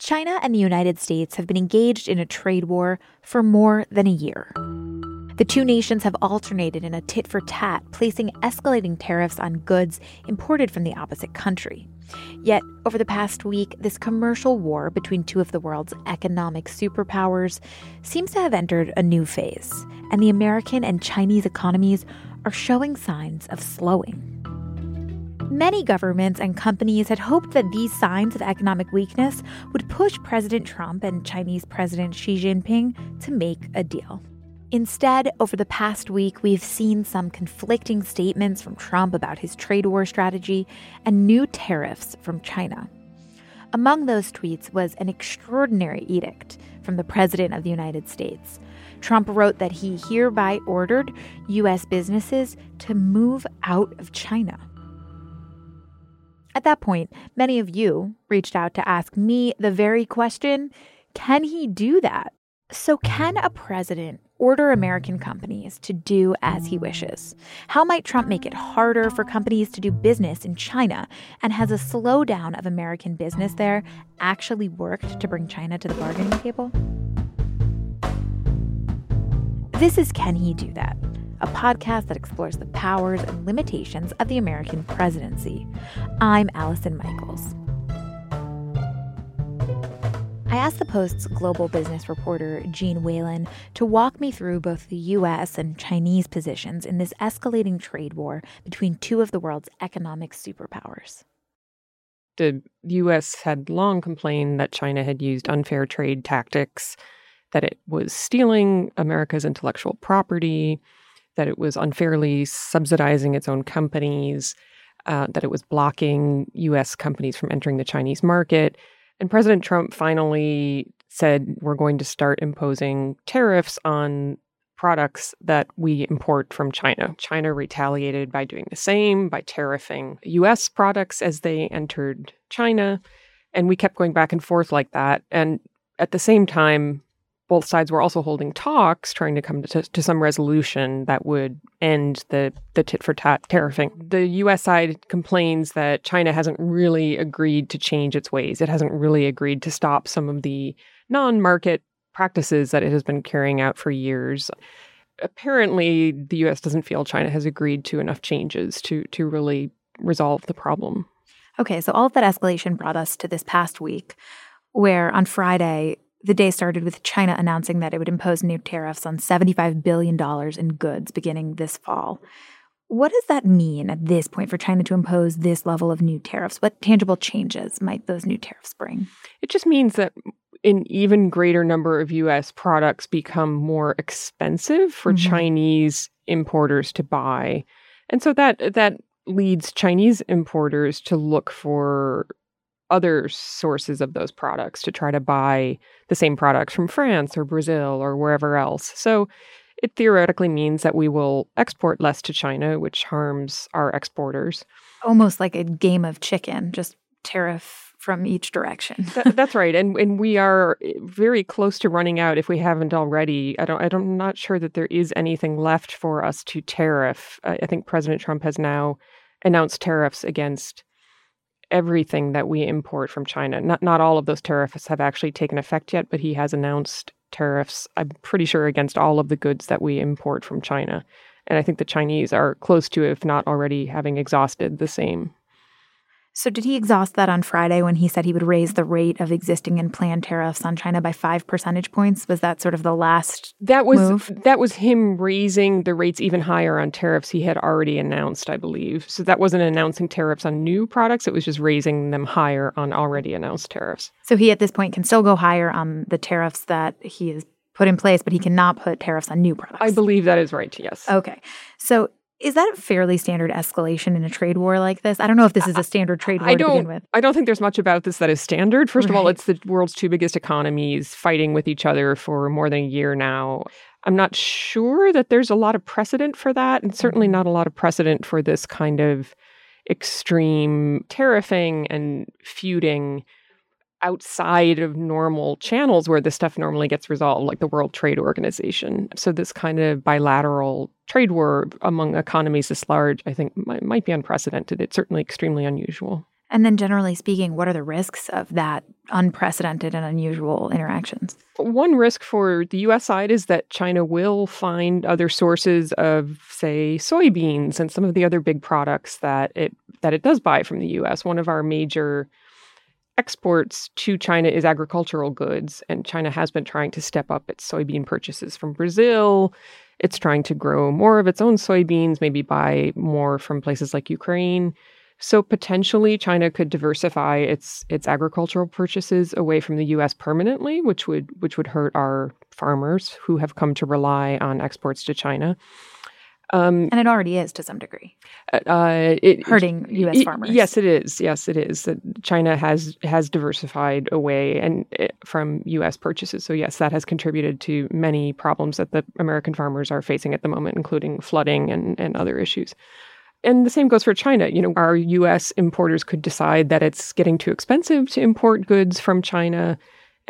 China and the United States have been engaged in a trade war for more than a year. The two nations have alternated in a tit for tat, placing escalating tariffs on goods imported from the opposite country. Yet, over the past week, this commercial war between two of the world's economic superpowers seems to have entered a new phase, and the American and Chinese economies are showing signs of slowing. Many governments and companies had hoped that these signs of economic weakness would push President Trump and Chinese President Xi Jinping to make a deal. Instead, over the past week, we've seen some conflicting statements from Trump about his trade war strategy and new tariffs from China. Among those tweets was an extraordinary edict from the President of the United States. Trump wrote that he hereby ordered U.S. businesses to move out of China. At that point, many of you reached out to ask me the very question can he do that? So, mm-hmm. can a president order American companies to do as he wishes? How might Trump make it harder for companies to do business in China? And has a slowdown of American business there actually worked to bring China to the bargaining table? This is Can He Do That? A podcast that explores the powers and limitations of the American presidency. I'm Allison Michaels. I asked the Post's global business reporter, Jeanne Whalen, to walk me through both the U.S. and Chinese positions in this escalating trade war between two of the world's economic superpowers. The U.S. had long complained that China had used unfair trade tactics, that it was stealing America's intellectual property, that it was unfairly subsidizing its own companies, uh, that it was blocking U.S. companies from entering the Chinese market. And President Trump finally said, we're going to start imposing tariffs on products that we import from China. China retaliated by doing the same, by tariffing US products as they entered China. And we kept going back and forth like that. And at the same time, both sides were also holding talks, trying to come to, to some resolution that would end the, the tit for tat tariffing. The US side complains that China hasn't really agreed to change its ways. It hasn't really agreed to stop some of the non market practices that it has been carrying out for years. Apparently, the US doesn't feel China has agreed to enough changes to, to really resolve the problem. Okay, so all of that escalation brought us to this past week, where on Friday, the day started with China announcing that it would impose new tariffs on $75 billion in goods beginning this fall. What does that mean at this point for China to impose this level of new tariffs? What tangible changes might those new tariffs bring? It just means that an even greater number of US products become more expensive for mm-hmm. Chinese importers to buy. And so that that leads Chinese importers to look for other sources of those products to try to buy the same products from France or Brazil or wherever else. So it theoretically means that we will export less to China, which harms our exporters. Almost like a game of chicken, just tariff from each direction. that, that's right, and and we are eh, very close to running out if we haven't already. I don't. I don't, I'm not sure that there is anything left for us to tariff. I, I think President Trump has now announced tariffs against everything that we import from China. Not not all of those tariffs have actually taken effect yet, but he has announced tariffs. I'm pretty sure against all of the goods that we import from China. And I think the Chinese are close to, if not already, having exhausted the same. So, did he exhaust that on Friday when he said he would raise the rate of existing and planned tariffs on China by five percentage points? Was that sort of the last that was move? that was him raising the rates even higher on tariffs he had already announced, I believe. So that wasn't announcing tariffs on new products; it was just raising them higher on already announced tariffs. So he at this point can still go higher on the tariffs that he has put in place, but he cannot put tariffs on new products. I believe that is right. Yes. Okay. So Is that a fairly standard escalation in a trade war like this? I don't know if this is a standard trade war I to don't, begin with. I don't think there's much about this that is standard. First of all, it's the world's two biggest economies fighting with each other for more than a year now. I'm not sure that there's a lot of precedent for that, and certainly Mhm. not a lot of precedent for this kind of extreme tariffing and feuding outside of normal channels where this stuff normally gets resolved, like the World Trade Organization. So, this kind of bilateral trade war among economies this large, I think, might, might be unprecedented. It's certainly extremely unusual. And then, generally speaking, what are the risks of that unprecedented and unusual interactions? One risk for the US side is that China will find other sources of say soybeans and some of the other big products that it that it does buy from the US. One of our major exports to China is agricultural goods and China has been trying to step up its soybean purchases from Brazil. It's trying to grow more of its own soybeans, maybe buy more from places like Ukraine. So potentially China could diversify its its agricultural purchases away from the US permanently, which would which would hurt our farmers who have come to rely on exports to China. Um, And it already is to some degree, uh, it, hurting U.S. Y- farmers. Yes, it is. Yes, it is. China has has diversified away and uh, from U.S. purchases. So yes, that has contributed to many problems that the American farmers are facing at the moment, including flooding and and other issues. And the same goes for China. You know, our U.S. importers could decide that it's getting too expensive to import goods from China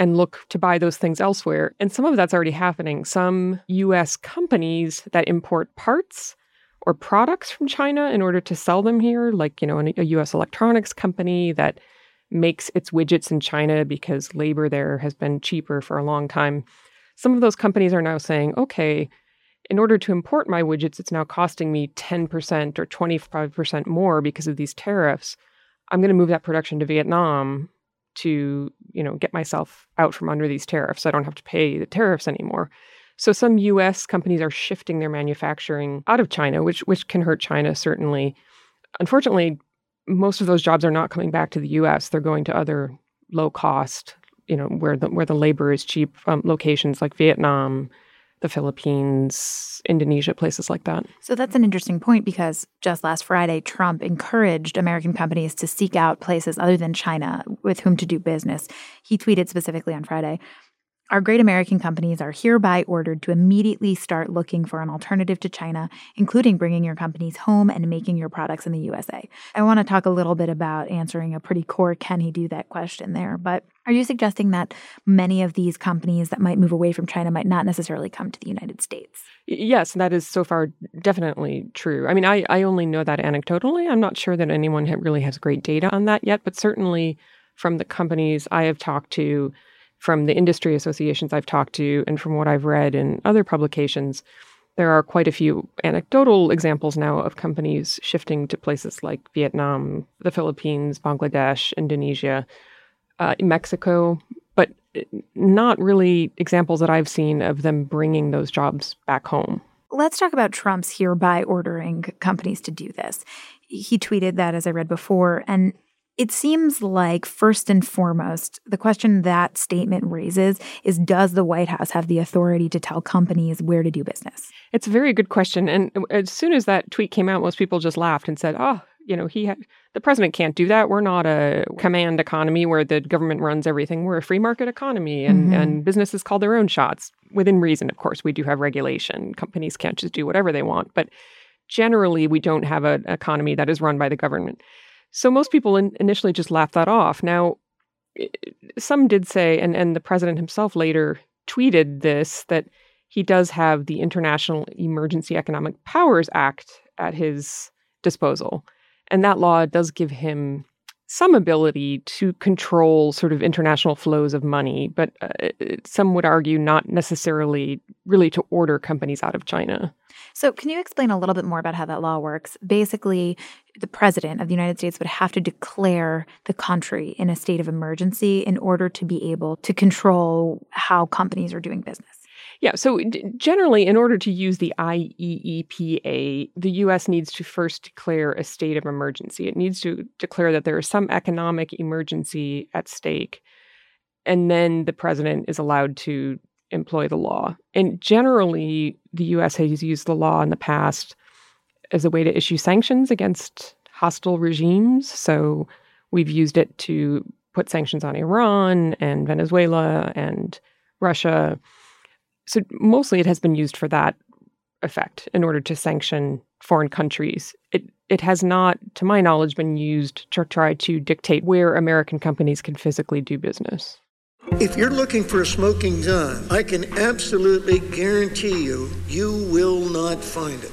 and look to buy those things elsewhere. And some of that's already happening. Some US companies that import parts or products from China in order to sell them here, like, you know, a US electronics company that makes its widgets in China because labor there has been cheaper for a long time. Some of those companies are now saying, okay, in order to import my widgets, it's now costing me 10% or 25% more because of these tariffs. I'm going to move that production to Vietnam to you know get myself out from under these tariffs. I don't have to pay the tariffs anymore. So some U.S. companies are shifting their manufacturing out of China, which which can hurt China certainly. Unfortunately, most of those jobs are not coming back to the U.S. They're going to other low cost, you know, where the where the labor is cheap um, locations like Vietnam, the Philippines, Indonesia, places like that. So that's an interesting point because just last Friday, Trump encouraged American companies to seek out places other than China with whom to do business. He tweeted specifically on Friday Our great American companies are hereby ordered to immediately start looking for an alternative to China, including bringing your companies home and making your products in the USA. I want to talk a little bit about answering a pretty core can he do that question there, but are you suggesting that many of these companies that might move away from China might not necessarily come to the United States? Yes, that is so far definitely true. I mean, I, I only know that anecdotally. I'm not sure that anyone really has great data on that yet, but certainly from the companies I have talked to, from the industry associations I've talked to, and from what I've read in other publications, there are quite a few anecdotal examples now of companies shifting to places like Vietnam, the Philippines, Bangladesh, Indonesia, uh, Mexico, but uh, not really examples that I've seen of them bringing those jobs back home. Let's talk about Trump's hereby ordering companies to do this. He tweeted that, as I read before, and it seems like, first and foremost, the question that statement raises is Does the White House have the authority to tell companies where to do business? It's a very good question. And as soon as that tweet came out, most people just laughed and said, oh, you know, he had, the president can't do that. We're not a command economy where the government runs everything. We're a free market economy and, Mhm. and businesses call their own shots within reason. Of course, we do have regulation. Companies can't just do whatever they want. But generally, we don't have an economy that is run by the government. So most people in, initially just laughed that off. Now, some did say, and, and the president himself later tweeted this, that he does have the International Emergency Economic Powers Act at his disposal. And that law does give him some ability to control sort of international flows of money, but uh, some would argue not necessarily really to order companies out of China. So, can you explain a little bit more about how that law works? Basically, the president of the United States would have to declare the country in a state of emergency in order to be able to control how companies are doing business. Yeah, so generally, in order to use the IEEPA, the US needs to first declare a state of emergency. It needs to declare that there is some economic emergency at stake. And then the president is allowed to employ the law. And generally, the US has used the law in the past as a way to issue sanctions against hostile regimes. So we've used it to put sanctions on Iran and Venezuela and Russia. So mostly it has been used for that effect in order to sanction foreign countries. It it has not, to my knowledge, been used to try to dictate where American companies can physically do business. If you're looking for a smoking gun, I can absolutely guarantee you, you will not find it.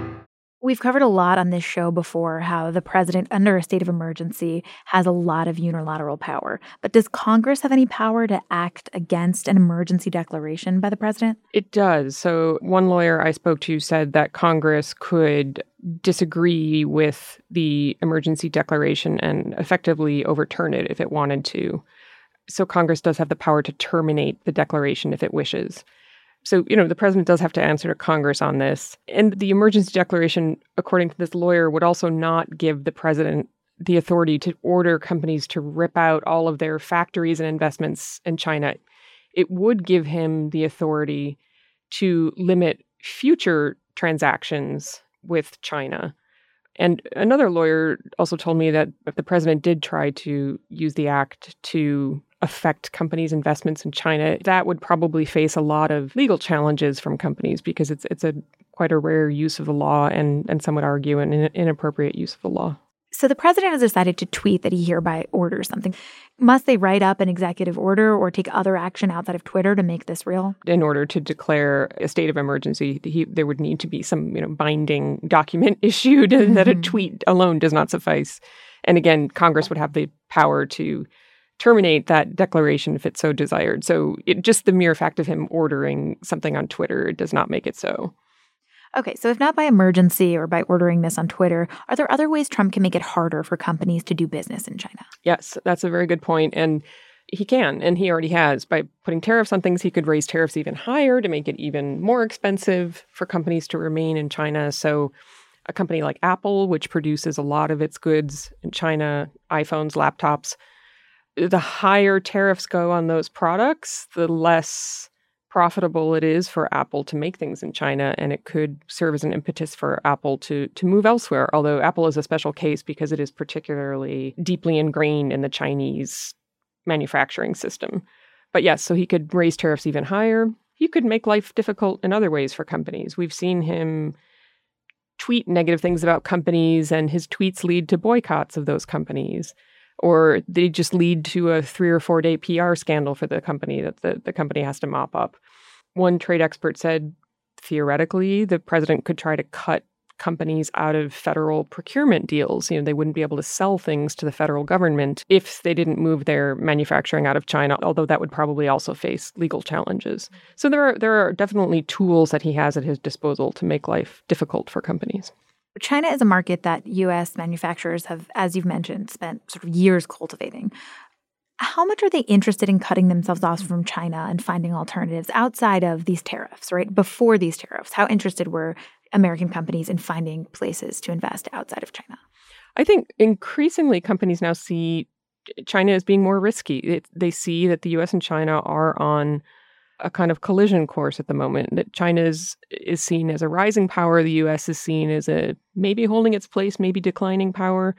We've covered a lot on this show before how the president, under a state of emergency, has a lot of unilateral power. But does Congress have any power to act against an emergency declaration by the president? It does. So, one lawyer I spoke to said that Congress could disagree with the emergency declaration and effectively overturn it if it wanted to. So, Congress does have the power to terminate the declaration if it wishes. So, you know, the president does have to answer to Congress on this. And the emergency declaration, according to this lawyer, would also not give the president the authority to order companies to rip out all of their factories and investments in China. It would give him the authority to limit future transactions with China. And another lawyer also told me that if the president did try to use the act to affect companies' investments in China, that would probably face a lot of legal challenges from companies because it's it's a quite a rare use of the law and and some would argue an inappropriate use of the law. So the president has decided to tweet that he hereby orders something. Must they write up an executive order or take other action outside of Twitter to make this real? In order to declare a state of emergency, he, there would need to be some you know binding document issued, and mm-hmm. that a mm-hmm. tweet alone does not suffice. And again, Congress would have the power to terminate that declaration if it's so desired. So it, just the mere fact of him ordering something on Twitter does not make it so. Okay, so if not by emergency or by ordering this on Twitter, are there other ways Trump can make it harder for companies to do business in China? Yes, that's a very good point. And he can, and he already has. By putting tariffs on things, he could raise tariffs even higher to make it even more expensive for companies to remain in China. So, a company like Apple, which produces a lot of its goods in China, iPhones, laptops, the higher tariffs go on those products, the less profitable it is for Apple to make things in China, and it could serve as an impetus for Apple to to move elsewhere. Although Apple is a special case because it is particularly deeply ingrained in the Chinese manufacturing system. But yes, so he could raise tariffs even higher. He could make life difficult in other ways for companies. We've seen him tweet negative things about companies, and his tweets lead to boycotts of those companies or they just lead to a three or four day PR scandal for the company that the, the company has to mop up. One trade expert said theoretically, the president could try to cut companies out of federal procurement deals. You know, they wouldn't be able to sell things to the federal government if they didn't move their manufacturing out of China, although that would probably also face legal challenges. So there are there are definitely tools that he has at his disposal to make life difficult for companies. China is a market that US manufacturers have, as you've mentioned, spent sort of years cultivating. How much are they interested in cutting themselves off from China and finding alternatives outside of these tariffs, right? Before these tariffs, how interested were American companies in finding places to invest outside of China? I think increasingly companies now see China as being more risky. It, they see that the US and China are on a kind of collision course at the moment. That China is, is seen as a rising power, the US is seen as a maybe holding its place, maybe declining power.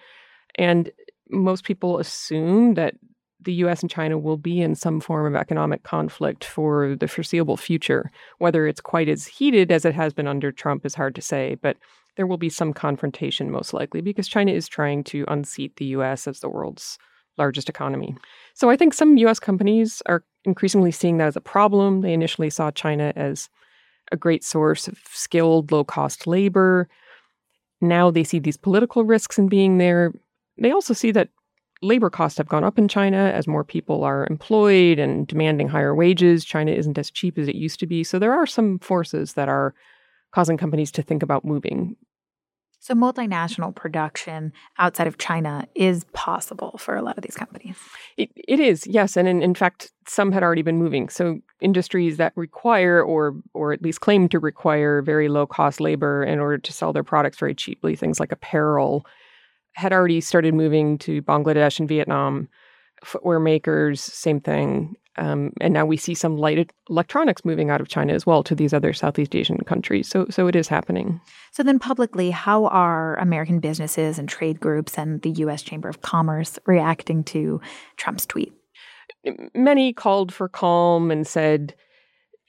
And most people assume that the US and China will be in some form of economic conflict for the foreseeable future. Whether it's quite as heated as it has been under Trump is hard to say, but there will be some confrontation most likely because China is trying to unseat the US as the world's largest economy. So I think some US companies are increasingly seeing that as a problem. They initially saw China as a great source of skilled, low cost labor. Now they see these political risks in being there. They also see that labor costs have gone up in China as more people are employed and demanding higher wages. China isn't as cheap as it used to be. So there are some forces that are causing companies to think about moving. So, multinational production outside of China is possible for a lot of these companies. It, it is, yes. And in, in fact, some had already been moving. So, industries that require or, or at least claim to require very low cost labor in order to sell their products very cheaply, things like apparel, had already started moving to Bangladesh and Vietnam. Footwear makers, same thing. Um, and now we see some light electronics moving out of China as well to these other Southeast Asian countries. So, so it is happening. So then, publicly, how are American businesses and trade groups and the U.S. Chamber of Commerce reacting to Trump's tweet? Many called for calm and said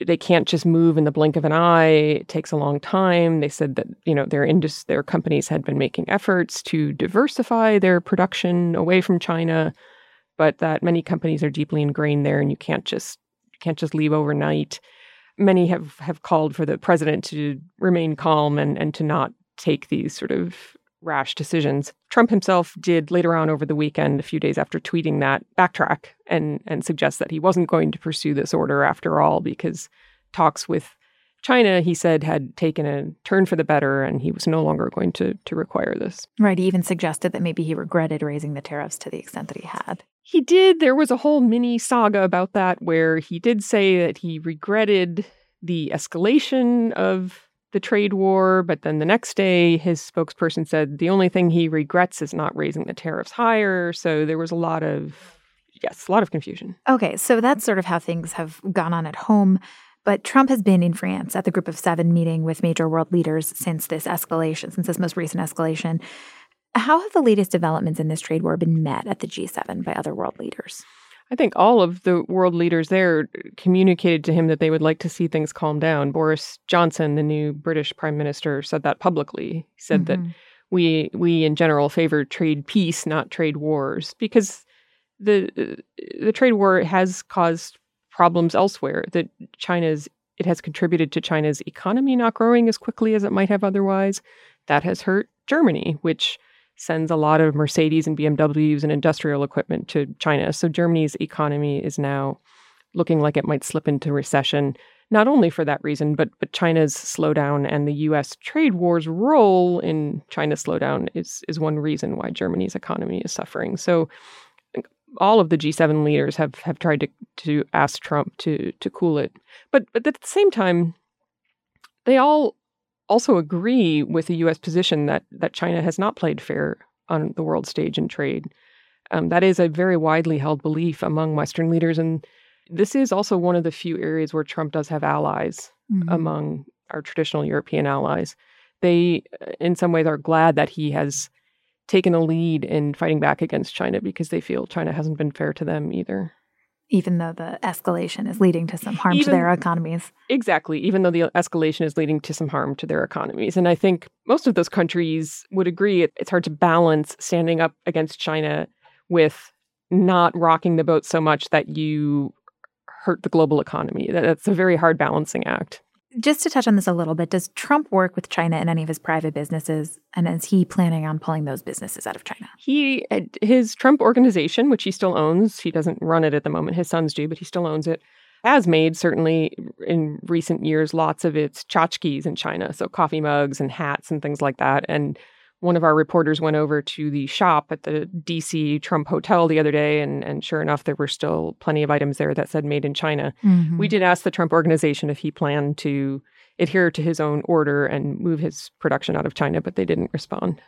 they can't just move in the blink of an eye. It takes a long time. They said that you know their indus- their companies had been making efforts to diversify their production away from China but that many companies are deeply ingrained there and you can't just you can't just leave overnight. Many have, have called for the president to remain calm and, and to not take these sort of rash decisions. Trump himself did later on over the weekend, a few days after tweeting that, backtrack and and suggest that he wasn't going to pursue this order after all because talks with China, he said, had taken a turn for the better and he was no longer going to, to require this. Right. He even suggested that maybe he regretted raising the tariffs to the extent that he had. He did. There was a whole mini saga about that where he did say that he regretted the escalation of the trade war, but then the next day his spokesperson said the only thing he regrets is not raising the tariffs higher. So there was a lot of yes, a lot of confusion. Okay, so that's sort of how things have gone on at home. But Trump has been in France at the Group of Seven meeting with major world leaders since this escalation, since this most recent escalation. How have the latest developments in this trade war been met at the G7 by other world leaders? I think all of the world leaders there communicated to him that they would like to see things calm down. Boris Johnson, the new British prime minister, said that publicly. He said mm-hmm. that we we in general favor trade peace, not trade wars, because the the trade war has caused problems elsewhere. That China's it has contributed to China's economy not growing as quickly as it might have otherwise. That has hurt Germany, which sends a lot of Mercedes and BMWs and industrial equipment to China. So Germany's economy is now looking like it might slip into recession, not only for that reason, but but China's slowdown and the US trade war's role in China's slowdown is is one reason why Germany's economy is suffering. So all of the G7 leaders have have tried to to ask Trump to to cool it. But but at the same time, they all also agree with the U.S. position that that China has not played fair on the world stage in trade. Um, that is a very widely held belief among Western leaders, and this is also one of the few areas where Trump does have allies mm-hmm. among our traditional European allies. They, uh, in some ways, are glad that he has taken a lead in fighting back against China because they feel China hasn't been fair to them either. Even though the escalation is leading to some harm even, to their economies. Exactly. Even though the escalation is leading to some harm to their economies. And I think most of those countries would agree it, it's hard to balance standing up against China with not rocking the boat so much that you hurt the global economy. That's a very hard balancing act just to touch on this a little bit, does Trump work with China in any of his private businesses? And is he planning on pulling those businesses out of China? He, his Trump organization, which he still owns, he doesn't run it at the moment, his sons do, but he still owns it, has made certainly in recent years lots of its tchotchkes in China. So coffee mugs and hats and things like that. And one of our reporters went over to the shop at the DC Trump Hotel the other day, and, and sure enough, there were still plenty of items there that said made in China. Mm-hmm. We did ask the Trump organization if he planned to adhere to his own order and move his production out of China, but they didn't respond.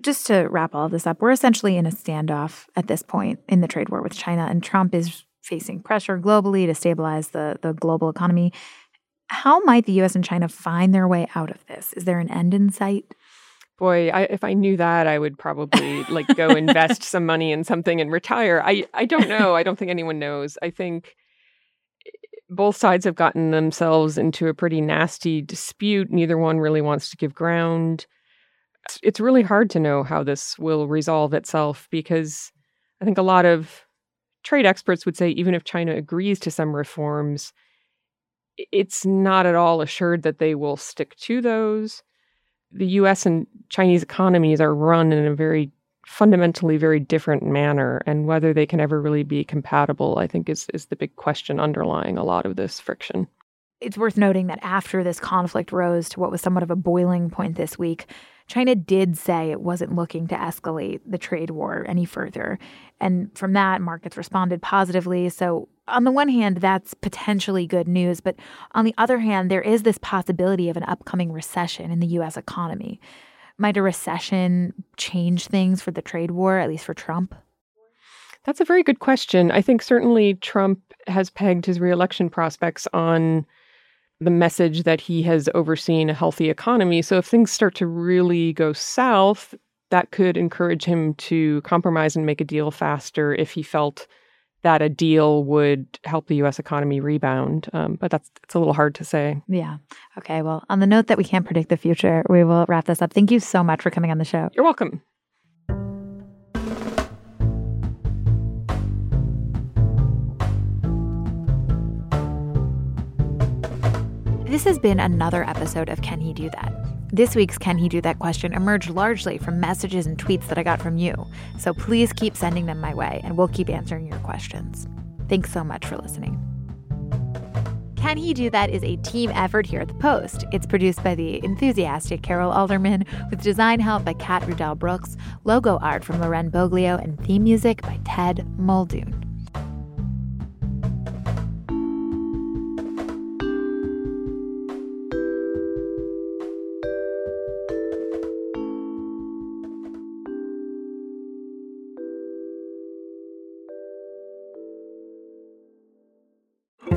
Just to wrap all this up, we're essentially in a standoff at this point in the trade war with China, and Trump is facing pressure globally to stabilize the, the global economy. How might the US and China find their way out of this? Is there an end in sight? Boy, I, if I knew that, I would probably like go invest some money in something and retire. I, I don't know. I don't think anyone knows. I think eh, both sides have gotten themselves into a pretty nasty dispute. Neither one really wants to give ground. It's, it's really hard to know how this will resolve itself because I think a lot of trade experts would say even if China agrees to some reforms, it's not at all assured that they will stick to those the US and Chinese economies are run in a very fundamentally very different manner and whether they can ever really be compatible i think is is the big question underlying a lot of this friction it's worth noting that after this conflict rose to what was somewhat of a boiling point this week China did say it wasn't looking to escalate the trade war any further. And from that, markets responded positively. So, on the one hand, that's potentially good news. But on the other hand, there is this possibility of an upcoming recession in the US economy. Might a recession change things for the trade war, at least for Trump? That's a very good question. I think certainly Trump has pegged his reelection prospects on the message that he has overseen a healthy economy. So if things start to really go south, that could encourage him to compromise and make a deal faster if he felt that a deal would help the U.S. economy rebound. Um, but that's it's a little hard to say. Yeah. Okay. Well, on the note that we can't predict the future, we will wrap this up. Thank you so much for coming on the show. You're welcome. This has been another episode of Can He Do That? This week's Can He Do That question emerged largely from messages and tweets that I got from you. So please keep sending them my way and we'll keep answering your questions. Thanks so much for listening. Can He Do That is a team effort here at The Post. It's produced by the enthusiastic Carol Alderman with design help by Kat Rudell Brooks, logo art from Loren Boglio, and theme music by Ted Muldoon.